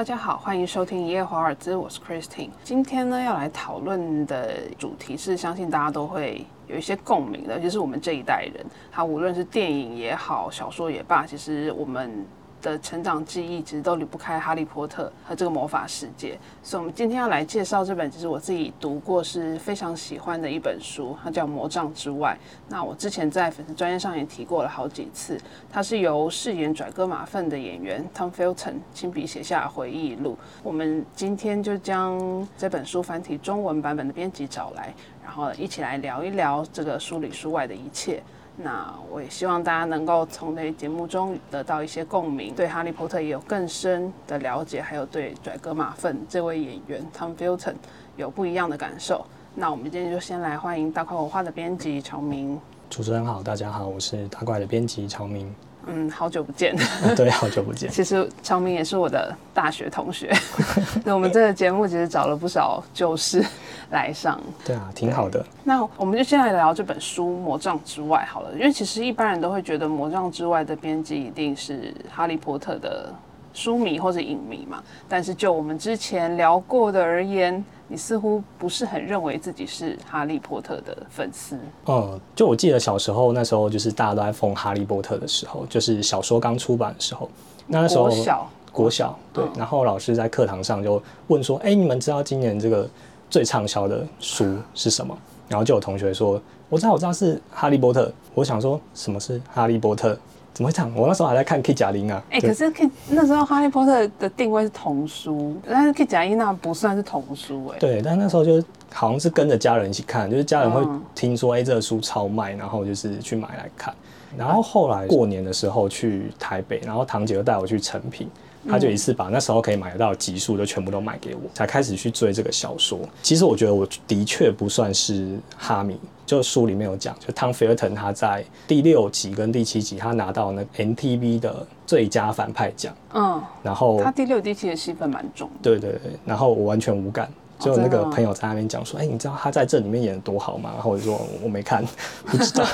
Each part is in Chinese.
大家好，欢迎收听《一夜华尔兹》，我是 Christine。今天呢，要来讨论的主题是，相信大家都会有一些共鸣的，就是我们这一代人，他无论是电影也好，小说也罢，其实我们。的成长记忆其实都离不开《哈利波特》和这个魔法世界，所以我们今天要来介绍这本，其实我自己读过，是非常喜欢的一本书，它叫《魔杖之外》。那我之前在粉丝专业上也提过了好几次，它是由饰演拽哥马粪的演员 Tom Felton 亲笔写下回忆录。我们今天就将这本书繁体中文版本的编辑找来，然后一起来聊一聊这个书里书外的一切。那我也希望大家能够从这节目中得到一些共鸣，对哈利波特也有更深的了解，还有对拽哥马粪这位演员 Tom Felton 有不一样的感受。那我们今天就先来欢迎大块文化的编辑曹明。主持人好，大家好，我是大块的编辑曹明。嗯，好久不见。对，好久不见。其实长明也是我的大学同学。那我们这个节目其实找了不少旧事来上。对啊，挺好的。那我们就先来聊这本书《魔杖之外》好了，因为其实一般人都会觉得《魔杖之外》的编辑一定是哈利波特的书迷或者影迷嘛。但是就我们之前聊过的而言。你似乎不是很认为自己是哈利波特的粉丝。嗯，就我记得小时候那时候，就是大家都在疯哈利波特的时候，就是小说刚出版的时候。那时候国小，国小对。然后老师在课堂上就问说：“哎，你们知道今年这个最畅销的书是什么？”然后就有同学说：“我知道，我知道是哈利波特。”我想说什么是哈利波特？怎么会这样？我那时候还在看 K 贾玲啊。哎，可是 K 那时候哈利波特的定位是童书，但是 K 贾玲那不算是童书哎。对，但那时候就好像是跟着家人一起看，就是家人会听说哎这个书超卖，然后就是去买来看。然后后来过年的时候去台北，然后堂姐又带我去成品。他就一次把那时候可以买得到集数都全部都买给我，才开始去追这个小说。其实我觉得我的确不算是哈迷，就书里面有讲，就汤菲尔腾他在第六集跟第七集他拿到那 NTV 的最佳反派奖。嗯，然后他第六、第七的戏份蛮重。对对对，然后我完全无感。就那个朋友在那边讲说，哎，你知道他在这里面演的多好吗？然后我就说我没看，不知道。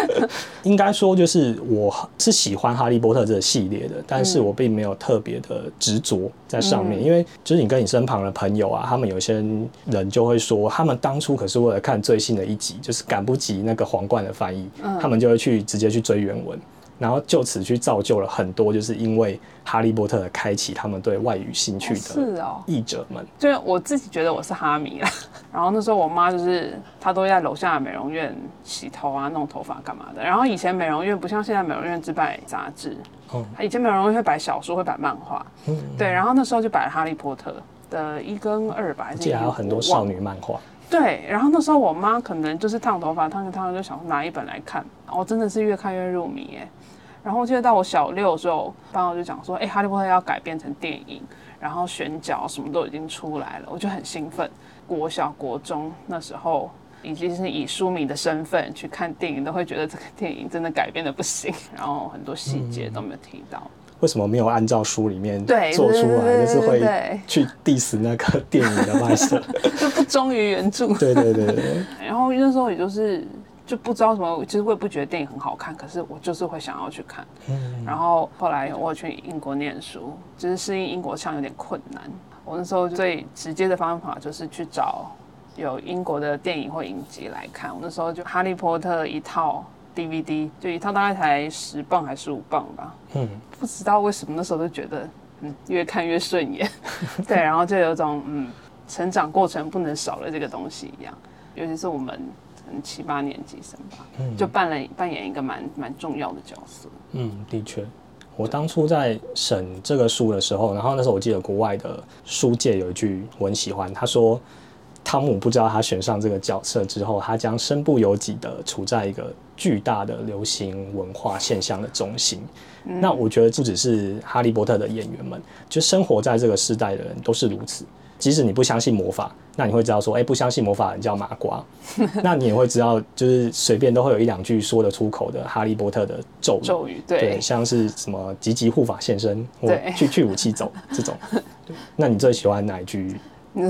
应该说就是我是喜欢哈利波特这个系列的，但是我并没有特别的执着在上面，因为就是你跟你身旁的朋友啊，他们有些人就会说，他们当初可是为了看最新的一集，就是赶不及那个皇冠的翻译，他们就会去直接去追原文。然后就此去造就了很多，就是因为哈利波特的开启，他们对外语兴趣的译者们。就是我自己觉得我是哈迷啦。然后那时候我妈就是她都在楼下美容院洗头啊、弄头发干嘛的。然后以前美容院不像现在美容院只摆杂志，哦，以前美容院会摆小说、会摆漫画，嗯，对。然后那时候就摆了哈利波特的一跟二吧，而且还有很多少女漫画。对，然后那时候我妈可能就是烫头发，烫着烫着就想拿一本来看，我，真的是越看越入迷哎。然后我记得到我小六的时候，爸爸就讲说，哎，哈利波特要改编成电影，然后选角什么都已经出来了，我就很兴奋。国小、国中那时候，已经是以书迷的身份去看电影，都会觉得这个电影真的改编的不行，然后很多细节都没有提到。为什么没有按照书里面做出来？就是会去 diss 那个电影的拍摄，就不忠于原著。对对对对。然后那时候也就是。就不知道什么，其实我也不觉得电影很好看，可是我就是会想要去看。嗯，然后后来我去英国念书，就是适应英国腔有点困难。我那时候最直接的方法就是去找有英国的电影或影集来看。我那时候就《哈利波特》一套 DVD，就一套大概才十磅还是五磅吧。嗯，不知道为什么那时候就觉得，嗯，越看越顺眼。对，然后就有种嗯，成长过程不能少了这个东西一样，尤其是我们。七八年级生吧，嗯就扮了扮演一个蛮蛮重要的角色。嗯，的确，我当初在审这个书的时候，然后那时候我记得国外的书界有一句我很喜欢，他说汤姆不知道他选上这个角色之后，他将身不由己的处在一个巨大的流行文化现象的中心。那我觉得不只是哈利波特的演员们，就生活在这个时代的人都是如此。即使你不相信魔法，那你会知道说，哎，不相信魔法人叫麻瓜。那你也会知道，就是随便都会有一两句说得出口的哈利波特的咒语，咒语对，像是什么“急急护法现身”或“去去武器走”这种。那你最喜欢哪一句？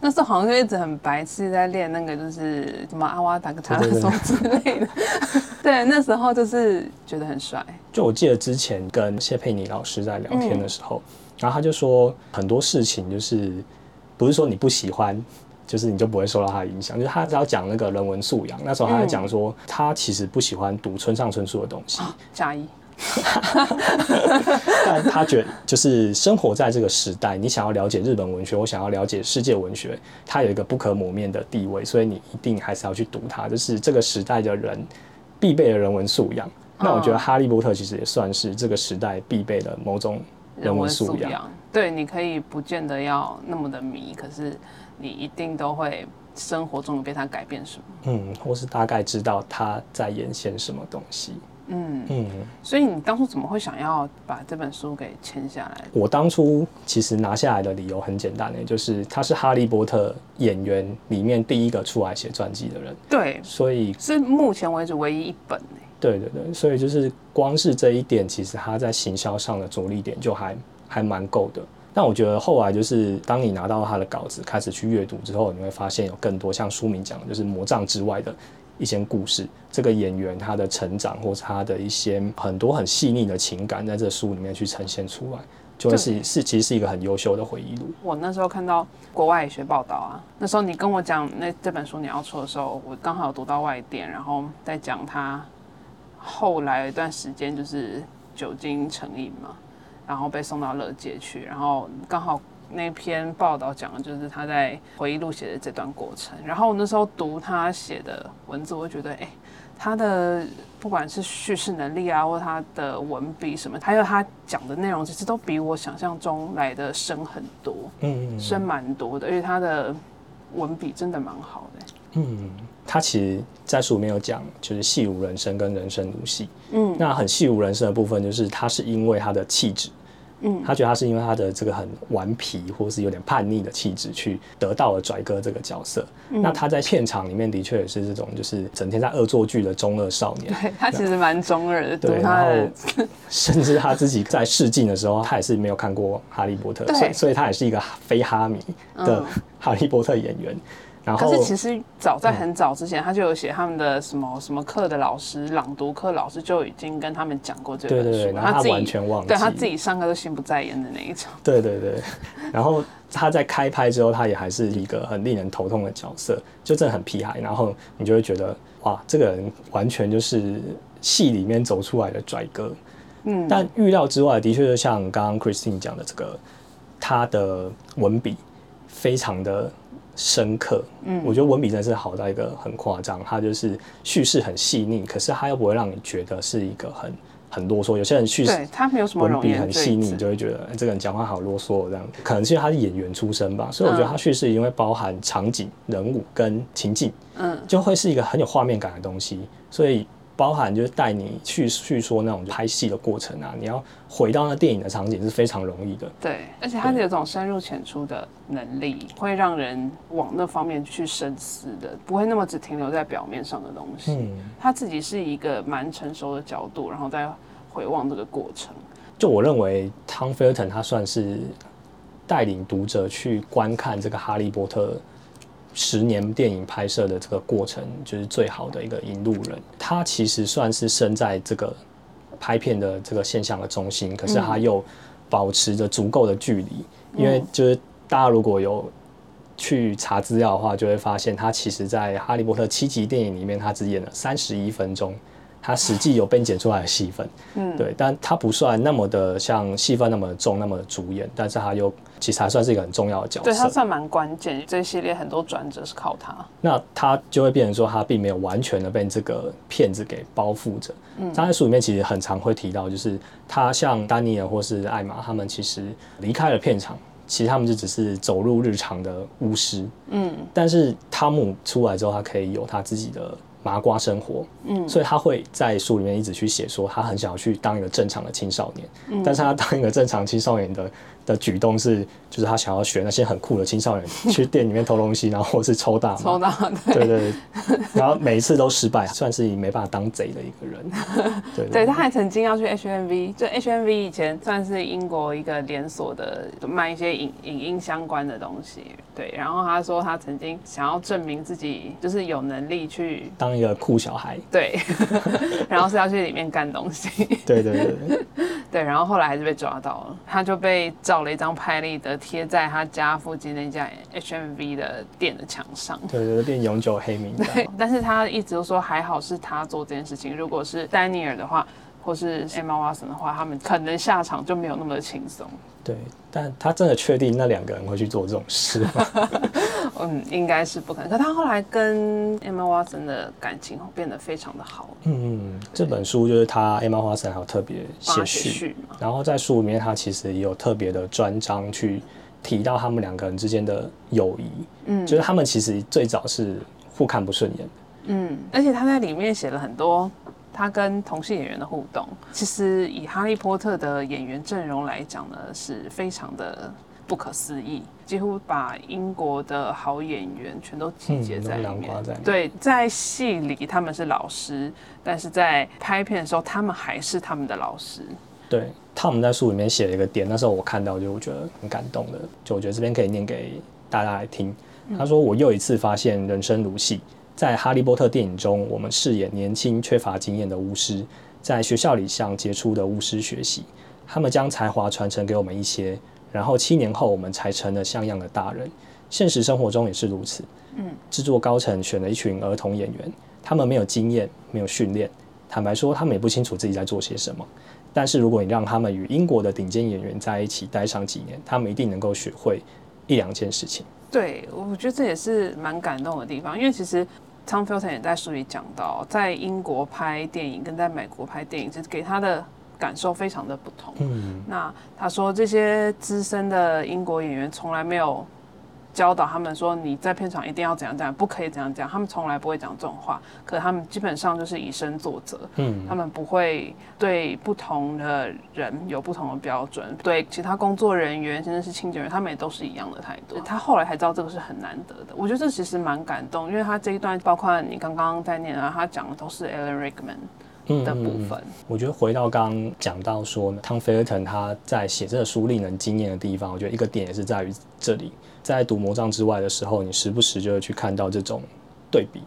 那时候好像就一直很白痴在练那个，就是什么阿瓦达克塔 什么之类的。对，那时候就是觉得很帅。就我记得之前跟谢佩妮老师在聊天的时候。然后他就说很多事情就是不是说你不喜欢，就是你就不会受到他的影响。就是他只要讲那个人文素养，那时候他在讲说他其实不喜欢读村上春树的东西，加一。但他觉得，就是生活在这个时代，你想要了解日本文学，我想要了解世界文学，它有一个不可磨灭的地位，所以你一定还是要去读它。就是这个时代的人必备的人文素养。那我觉得《哈利波特》其实也算是这个时代必备的某种人文素养。对，你可以不见得要那么的迷，可是你一定都会生活中被他改变什么。嗯，或是大概知道他在演现什么东西。嗯嗯，所以你当初怎么会想要把这本书给签下来？我当初其实拿下来的理由很简单，就是他是哈利波特演员里面第一个出来写传记的人。对，所以是目前为止唯一一本对对对，所以就是光是这一点，其实他在行销上的着力点就还还蛮够的。但我觉得后来就是当你拿到他的稿子开始去阅读之后，你会发现有更多像书名讲的，就是魔杖之外的。一些故事，这个演员他的成长，或者他的一些很多很细腻的情感，在这书里面去呈现出来，就会是是其实是一个很优秀的回忆录。我那时候看到国外学报道啊，那时候你跟我讲那这本书你要出的时候，我刚好读到外电，然后在讲他后来一段时间就是酒精成瘾嘛，然后被送到乐界去，然后刚好。那篇报道讲的就是他在回忆录写的这段过程。然后我那时候读他写的文字，我就觉得，哎，他的不管是叙事能力啊，或他的文笔什么，还有他讲的内容，其实都比我想象中来的深很多，嗯，深蛮多的。而且他的文笔真的蛮好的。嗯，他其实在书里面有讲，就是戏如人生跟人生如戏。嗯，那很戏如人生的部分，就是他是因为他的气质。嗯，他觉得他是因为他的这个很顽皮，或是有点叛逆的气质，去得到了拽哥这个角色。那他在片场里面的确也是这种，就是整天在恶作剧的中二少年。对 他其实蛮中二的。对，然后甚至他自己在试镜的时候，他也是没有看过哈利波特，所以所以他也是一个非哈迷的哈利波特演员。可是其实早在很早之前，他就有写他们的什么什么课的老师，朗读课老师就已经跟他们讲过这本书。对对对，他完全忘记，对他自己上课都心不在焉的那一种。对对对，然后他在开拍之后，他也还是一个很令人头痛的角色，就真的很屁孩。然后你就会觉得，哇，这个人完全就是戏里面走出来的拽哥。嗯，但预料之外，的确就像刚刚 Christine 讲的，这个他的文笔非常的。深刻，嗯，我觉得文笔真的是好到一个很夸张，他就是叙事很细腻，可是他又不会让你觉得是一个很很啰嗦。有些人叙事他没有什么文笔很细腻，你就会觉得这个人讲话好啰嗦这样。可能是因为他是演员出身吧，所以我觉得他叙事因为包含场景、人物跟情境，嗯，就会是一个很有画面感的东西，所以。包含就是带你去叙说那种拍戏的过程啊，你要回到那电影的场景是非常容易的。对，而且它有种深入浅出的能力，会让人往那方面去深思的，不会那么只停留在表面上的东西。嗯，他自己是一个蛮成熟的角度，然后再回望这个过程。就我认为，Tom Felton 他算是带领读者去观看这个《哈利波特》。十年电影拍摄的这个过程，就是最好的一个引路人。他其实算是身在这个拍片的这个现象的中心，可是他又保持着足够的距离。因为就是大家如果有去查资料的话，就会发现他其实在《哈利波特》七集电影里面，他只演了三十一分钟。他实际有被剪出来的戏份，嗯，对，但他不算那么的像戏份那么重，那么的主演，但是他又其实还算是一个很重要的角色，对他算蛮关键。这一系列很多转折是靠他，那他就会变成说，他并没有完全的被这个骗子给包覆着。嗯，他在书里面其实很常会提到，就是他像丹尼尔或是艾玛，他们其实离开了片场，其实他们就只是走入日常的巫师。嗯，但是汤姆出来之后，他可以有他自己的。麻瓜生活，嗯，所以他会在书里面一直去写说，他很想要去当一个正常的青少年，嗯，但是他当一个正常青少年的。的举动是，就是他想要学那些很酷的青少年 去店里面偷东西，然后或是抽大麻。抽大麻，对对。然后每一次都失败，算是没办法当贼的一个人。对，对，他还曾经要去 HMV，就 HMV 以前算是英国一个连锁的，卖一些影影音相关的东西。对，然后他说他曾经想要证明自己就是有能力去当一个酷小孩。对，然后是要去里面干东西。对对对。对，然后后来还是被抓到了，他就被照了一张拍立得贴在他家附近那家 HMV 的店的墙上。对对，变永久黑名单。对，但是他一直都说还好是他做这件事情，如果是丹尼尔的话，或是 Emma Watson 的话，他们可能下场就没有那么的轻松。对，但他真的确定那两个人会去做这种事吗？嗯，应该是不可能。可他后来跟 Emma Watson 的感情变得非常的好。嗯，这本书就是他 Emma Watson 还有特别写序，序然后在书里面他其实也有特别的专章去提到他们两个人之间的友谊。嗯，就是他们其实最早是互看不顺眼。嗯，而且他在里面写了很多。他跟同性演员的互动，其实以《哈利波特》的演员阵容来讲呢，是非常的不可思议，几乎把英国的好演员全都集结在里面。对，在戏里他们是老师，但是在拍片的时候，他们还是他们的老师。对，他们在书里面写了一个点，那时候我看到就我觉得很感动的，就我觉得这边可以念给大家来听。他说：“我又一次发现人生如戏。”在《哈利波特》电影中，我们饰演年轻、缺乏经验的巫师，在学校里向杰出的巫师学习。他们将才华传承给我们一些，然后七年后，我们才成了像样的大人。现实生活中也是如此。嗯，制作高层选了一群儿童演员，他们没有经验，没有训练。坦白说，他们也不清楚自己在做些什么。但是，如果你让他们与英国的顶尖演员在一起待上几年，他们一定能够学会一两件事情。对，我觉得这也是蛮感动的地方，因为其实。Tom Felton 也在书里讲到，在英国拍电影跟在美国拍电影，就是给他的感受非常的不同。嗯，那他说这些资深的英国演员从来没有。教导他们说你在片场一定要怎样怎样，不可以怎样讲。他们从来不会讲这种话，可他们基本上就是以身作则。嗯，他们不会对不同的人有不同的标准，对其他工作人员甚至是清洁员，他们也都是一样的态度。他后来才知道这个是很难得的。我觉得这其实蛮感动，因为他这一段包括你刚刚在念啊，他讲的都是 Alan Rickman 的部分。我觉得回到刚刚讲到说汤菲尔顿他在写这个书令人惊艳的地方，我觉得一个点也是在于这里。在读魔杖之外的时候，你时不时就会去看到这种对比，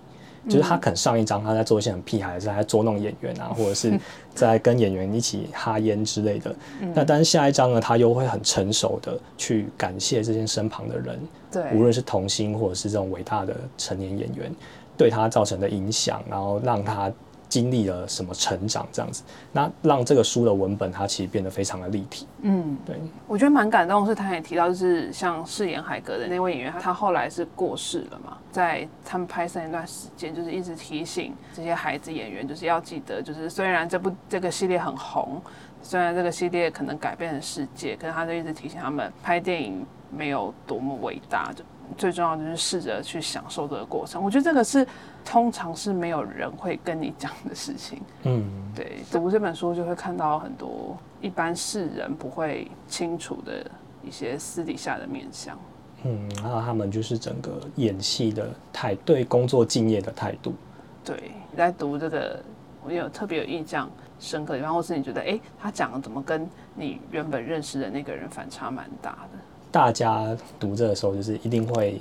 就是他可能上一章他在做一些很屁孩的事，在捉弄演员啊，或者是在跟演员一起哈烟之类的。那但是下一章呢，他又会很成熟的去感谢这些身旁的人，对，无论是童星或者是这种伟大的成年演员对他造成的影响，然后让他。经历了什么成长这样子，那让这个书的文本它其实变得非常的立体。嗯，对，我觉得蛮感动，是他也提到，就是像饰演海格的那位演员，他后来是过世了嘛，在他们拍摄那段时间，就是一直提醒这些孩子演员，就是要记得，就是虽然这部这个系列很红，虽然这个系列可能改变了世界，可是他就一直提醒他们，拍电影没有多么伟大，就最重要就是试着去享受这个过程。我觉得这个是。通常是没有人会跟你讲的事情。嗯，对，读这本书就会看到很多一般世人不会清楚的一些私底下的面相。嗯，然后他们就是整个演戏的态，对工作敬业的态度。对，在读这个，我有特别有印象深刻的地方，或是你觉得，哎，他讲的怎么跟你原本认识的那个人反差蛮大的？大家读这的时候，就是一定会。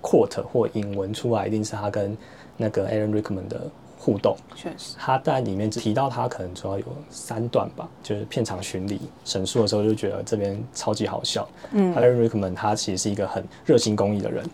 quote 或引文出来，一定是他跟那个 Aaron Rickman 的互动。确实，他在里面提到他可能主要有三段吧，就是片场巡礼审述的时候，就觉得这边超级好笑。嗯，Aaron Rickman 他其实是一个很热心公益的人，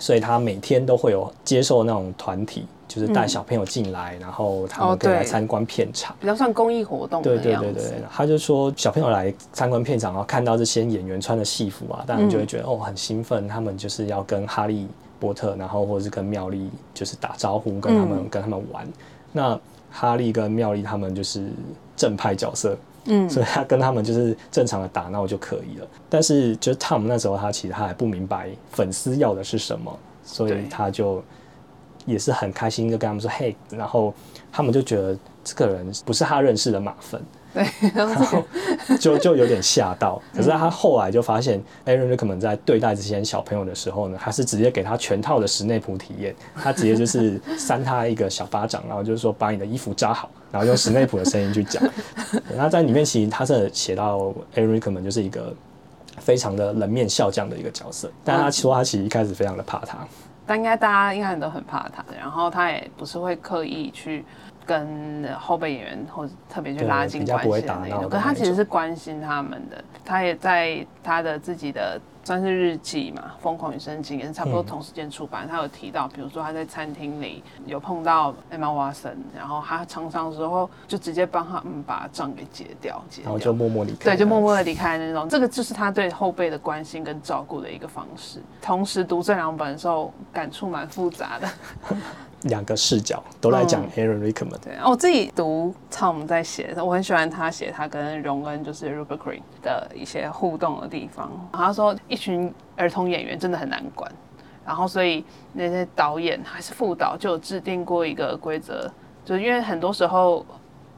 所以他每天都会有接受那种团体。就是带小朋友进来，然后他们可以来参观片场，比较算公益活动。对对对对，他就说小朋友来参观片场，然后看到这些演员穿的戏服啊，当然就会觉得哦很兴奋，他们就是要跟哈利波特，然后或者是跟妙丽就是打招呼，跟他们跟他们玩。那哈利跟妙丽他们就是正派角色，嗯，所以他跟他们就是正常的打闹就可以了。但是就是 Tom 那时候他其实他还不明白粉丝要的是什么，所以他就。也是很开心，就跟他们说嘿，然后他们就觉得这个人不是他认识的马粪，对，然后就 就有点吓到。可是他后来就发现，Aaron Rickman 在对待这些小朋友的时候呢，他是直接给他全套的史内普体验，他直接就是扇他一个小巴掌，然后就是说把你的衣服扎好，然后用史内普的声音去讲。那在里面其实他是写到 Aaron Rickman 就是一个非常的冷面笑匠的一个角色，但他说他其实一开始非常的怕他。但应该大家应该都很怕他，然后他也不是会刻意去跟后辈演员或者特别去拉近关系的那种，可他其实是关心他们的，他也在他的自己的算是日记嘛，《疯狂与深情》也是差不多嗯同时间出版。他有提到，比如说他在餐厅里有碰到 Emma Watson，然后他常常时候就直接帮他们把账给结掉，结掉然后就。默默离开，对，就默默的离开那种，这个就是他对后辈的关心跟照顾的一个方式。同时读这两本的时候，感触蛮复杂的。两个视角都来讲嗯 Aaron Rickman，对，我自己读 Tom 在写的，我很喜欢他写他跟荣恩就是 Rupert Green 的一些互动的地方。他说，一群儿童演员真的很难管，然后所以那些导演还是副导就有制定过一个规则，就是因为很多时候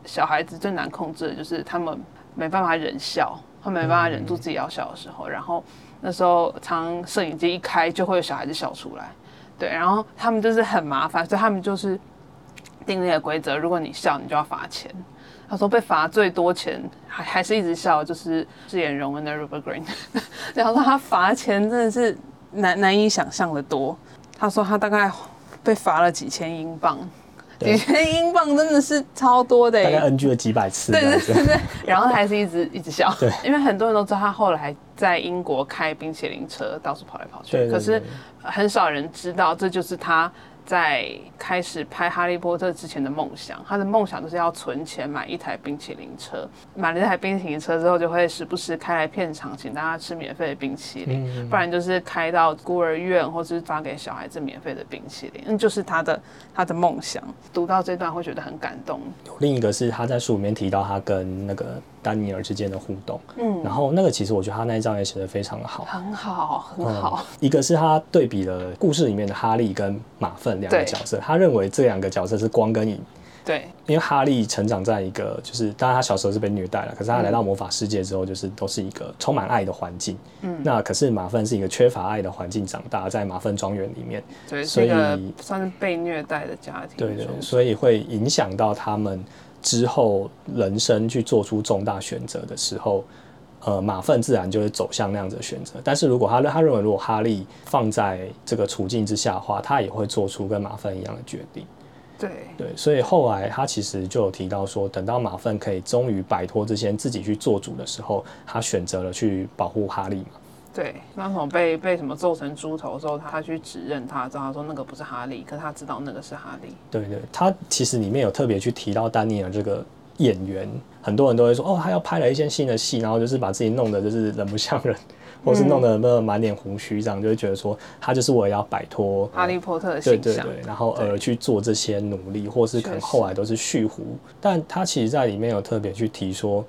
小孩子最难控制的就是他们没办法忍笑，他们没办法忍住自己要笑的时候，然后那时候常摄影机一开就会有小孩子笑出来。对，然后他们就是很麻烦，所以他们就是定立的规则，如果你笑，你就要罚钱。他说被罚最多钱，还还是一直笑，就是饰演荣恩的 Rupert Green。然后说他罚钱真的是难难以想象的多。他说他大概被罚了几千英镑，对几千英镑真的是超多的耶大概 NG 了几百次这对。对对对，然后他还是一直一直笑，对，因为很多人都知道他后来在英国开冰淇淋车，到处跑来跑去，对对可是很少人知道这就是他在开始拍《哈利波特》之前的梦想。他的梦想就是要存钱买一台冰淇淋车，买了这台冰淇淋车之后，就会时不时开来片场，请大家吃免费的冰淇淋，嗯不然就是开到孤儿院，或是发给小孩子免费的冰淇淋，那就是他的他的梦想。读到这段会觉得很感动，有另一个是他在书里面提到他跟那个丹尼尔之间的互动，嗯，然后那个其实我觉得他那一章也写得非常的好。很好，很好。一个是他对比了故事里面的哈利跟马粪两个角色，他认为这两个角色是光跟影，对，因为哈利成长在一个就是，当然他小时候是被虐待了，可是他来到魔法世界之后，就是都是一个充满爱的环境。嗯，那可是马粪是一个缺乏爱的环境长大，在马粪庄园里面，对，所以算是被虐待的家庭。对对，所以会影响到他们之后人生去做出重大选择的时候，呃，马粪自然就会走向那样子的选择。但是如果他他认为，如果哈利放在这个处境之下的话，他也会做出跟马粪一样的决定。对对，所以后来他其实就有提到说，等到马粪可以终于摆脱这些自己去做主的时候，他选择了去保护哈利嘛。对，那什么被被什么揍成猪头之后，他去指认他，知道他说那个不是哈利，可是他知道那个是哈利。对对，他其实里面有特别去提到丹尼尔这个演员，很多人都会说，哦，他要拍了一些新的戏，然后就是把自己弄得就是人不像人，或是弄得那满脸胡须这样，就会觉得说他就是为了要摆脱哈利波特的形象，对对对，然后而去做这些努力，或是可能后来都是蓄胡，但他其实在里面有特别去提说，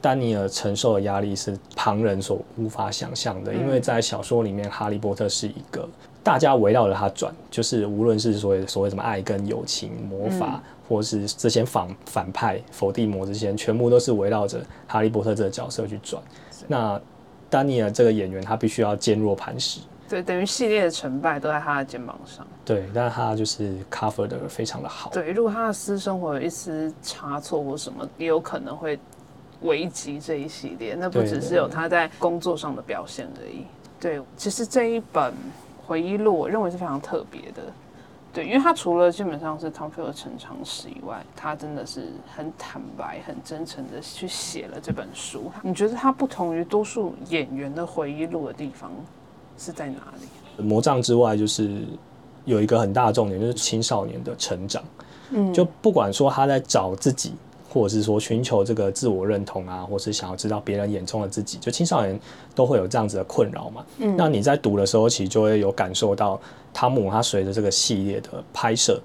丹尼尔承受的压力是旁人所无法想象的，因为在小说里面，哈利波特是一个大家围绕着他转，就是无论是所谓所谓什么爱跟友情、魔法，或是这些反反派、伏地魔这些，全部都是围绕着哈利波特这个角色去转。那丹尼尔这个演员，他必须要坚若磐石。对，等于系列的成败都在他的肩膀上。对，但他就是 cover 的非常的好。对，如果他的私生活有一丝差错或什么，也有可能会危机这一系列。那不只是有他在工作上的表现而已。对，其实这一本回忆录，我认为是非常特别的。对，因为他除了基本上是 Tom Field 的成长史以外，他真的是很坦白、很真诚的去写了这本书。你觉得他不同于多数演员的回忆录的地方是在哪里？魔杖之外，就是有一个很大的重点，就是青少年的成长。嗯就不管说他在找自己，或者是说寻求这个自我认同啊，或是想要知道别人眼中的自己，就青少年都会有这样子的困扰嘛。嗯那你在读的时候，其实就会有感受到汤姆他随着这个系列的拍摄，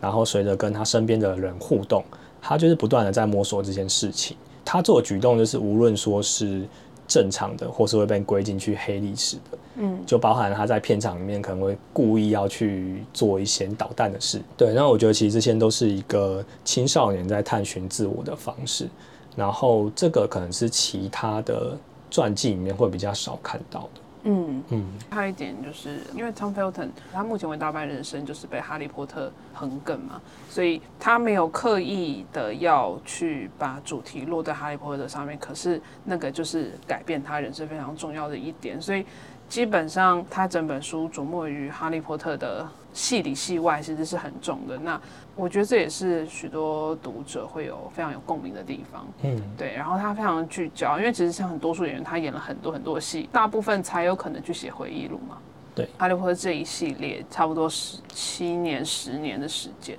然后随着跟他身边的人互动，他就是不断的在摸索这件事情。他做的举动就是无论说是正常的，或是会被归进去黑历史的，嗯，就包含他在片场里面可能会故意要去做一些捣蛋的事。对，那我觉得其实这些都是一个青少年在探寻自我的方式，然后这个可能是其他的传记里面会比较少看到的。嗯，嗯，还有一点就是，因为 Tom Felton 他目前为大半人生就是被哈利波特横梗嘛，所以他没有刻意的要去把主题落在哈利波特上面，可是那个就是改变他人生非常重要的一点，所以基本上他整本书琢磨于哈利波特的戏里戏外其实是很重的。那我觉得这也是许多读者会有非常有共鸣的地方。嗯，对。然后他非常聚焦，因为其实像很多数演员，他演了很多很多戏，大部分才有可能去写回忆录嘛。对，哈利波特这一系列差不多十七年、十年的时间，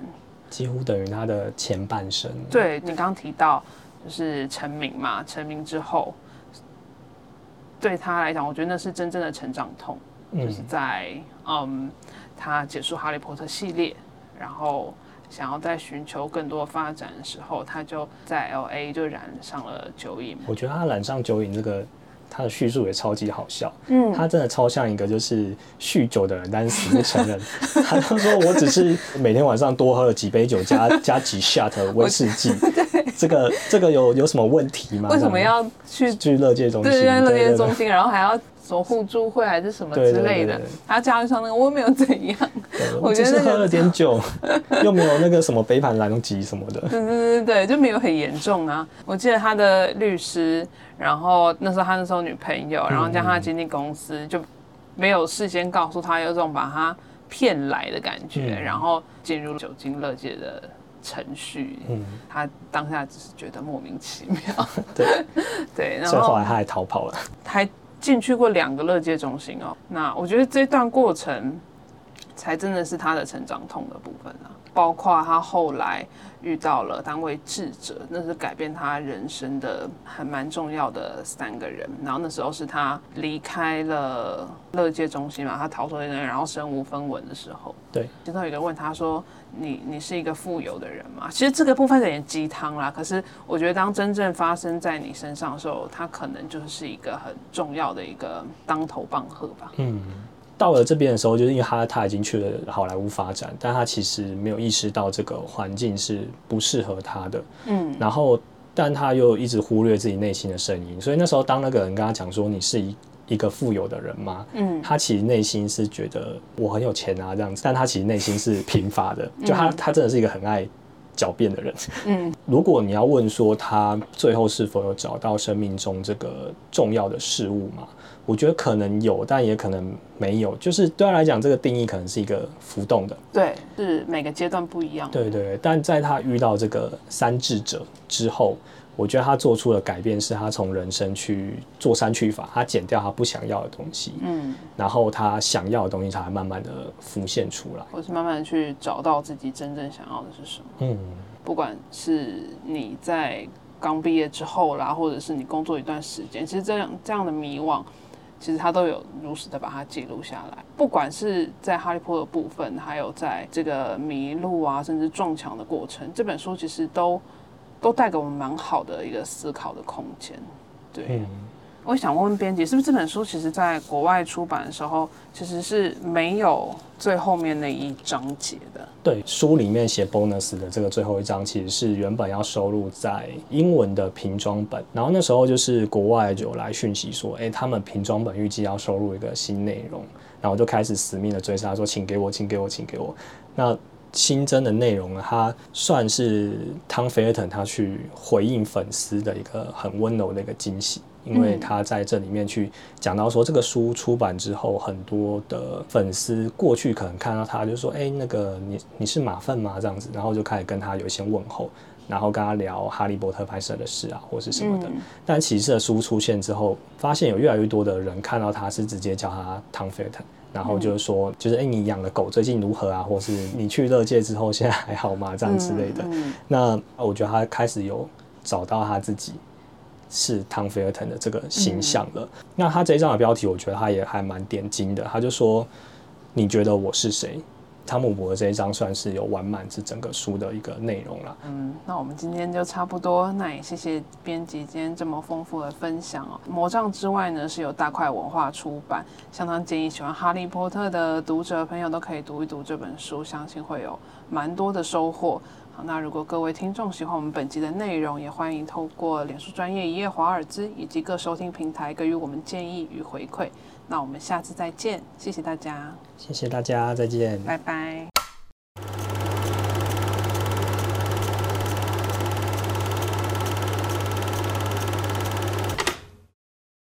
几乎等于他的前半生。对你刚刚提到，就是成名嘛，成名之后，对他来讲，我觉得那是真正的成长痛，就是在嗯，他结束哈利波特系列，然后想要再寻求更多发展的时候，他就在 L A 就染上了酒瘾。我觉得他染上酒瘾这个。他的叙述也超级好笑，嗯，他真的超像一个就是酗酒的人，但是死不承认。他就说：“我只是每天晚上多喝了几杯酒，加加几 shot 威士忌。这个这个有有什么问题吗？为什么要去去乐界中心？对，乐界中心，然后还要走互助会还是什么之类的？还要加上那个我没有怎样，我觉得喝了点酒，又没有那个什么杯盘狼藉什么的。对对对对，就没有很严重啊。我记得他的律师。”然后那时候他那时候女朋友，然后加上他的经纪公司就没有事先告诉他，有种把他骗来的感觉，然后进入酒精乐界的程序。嗯，他当下只是觉得莫名其妙。对对，然后后来他还逃跑了，还进去过两个乐界中心哦。那我觉得这段过程才真的是他的成长痛的部分啊，包括他后来。遇到了单位智者，那是改变他人生的还蛮重要的三个人。然后那时候是他离开了乐界中心嘛，他逃出那边，然后身无分文的时候。对，其中有一个问他说：“你你是一个富有的人嘛？”其实这个部分有点鸡汤啦。可是我觉得当真正发生在你身上的时候，它可能就是一个很重要的一个当头棒喝吧。嗯。到了这边的时候，就是因为他他已经去了好莱坞发展，但他其实没有意识到这个环境是不适合他的。嗯，然后但他又一直忽略自己内心的声音，所以那时候当那个人跟他讲说：“你是一一个富有的人吗？”嗯，他其实内心是觉得我很有钱啊这样子，但他其实内心是贫乏的。就他他真的是一个很爱狡辩的人。嗯，如果你要问说他最后是否有找到生命中这个重要的事物嘛？我觉得可能有，但也可能没有。就是对他来讲，这个定义可能是一个浮动的。对，是每个阶段不一样。对对。但在他遇到这个三智者之后，我觉得他做出的改变是他从人生去做删去法，他减掉他不想要的东西。嗯。然后他想要的东西才慢慢的浮现出来，或是慢慢的去找到自己真正想要的是什么。嗯。不管是你在刚毕业之后啦，或者是你工作一段时间，其实这样这样的迷惘。其实他都有如实的把它记录下来，不管是在哈利波特部分，还有在这个迷路啊，甚至撞墙的过程，这本书其实都都带给我们蛮好的一个思考的空间，对。我想问问编辑，是不是这本书其实在国外出版的时候，其实是没有最后面那一章节的？对，书里面写 bonus 的这个最后一章，其实是原本要收录在英文的瓶装本，然后那时候就是国外就来讯息说，哎，他们瓶装本预计要收录一个新内容，然后就开始死命的追杀，说请给我，请给我，请给我。那新增的内容呢，它算是汤菲尔腾他去回应粉丝的一个很温柔的一个惊喜。因为他在这里面去讲到说，这个书出版之后，很多的粉丝过去可能看到他，就说：“哎，那个你你是马粪吗？”这样子，然后就开始跟他有一些问候，然后跟他聊《哈利波特》拍摄的事啊，或是什么的。但其实的书出现之后，发现有越来越多的人看到他是直接叫他汤菲尔特，然后就是说，就是哎，你养的狗最近如何啊？或是你去乐界之后现在还好吗？这样之类的。那我觉得他开始有找到他自己。是汤菲尔腾的这个形象了。那他这一章的标题，我觉得他也还蛮点睛的。他就说：“你觉得我是谁？”汤姆伯的这一章算是有完满这整个书的一个内容了。嗯，那我们今天就差不多。那也谢谢编辑今天这么丰富的分享哦。魔杖之外呢，是由大块文化出版，相当建议喜欢哈利波特的读者朋友都可以读一读这本书，相信会有蛮多的收获。那如果各位听众喜欢我们本集的内容，也欢迎透过脸书专业一夜华尔兹以及各收听平台给予我们建议与回馈。那我们下次再见，谢谢大家，谢谢大家，再见，拜拜。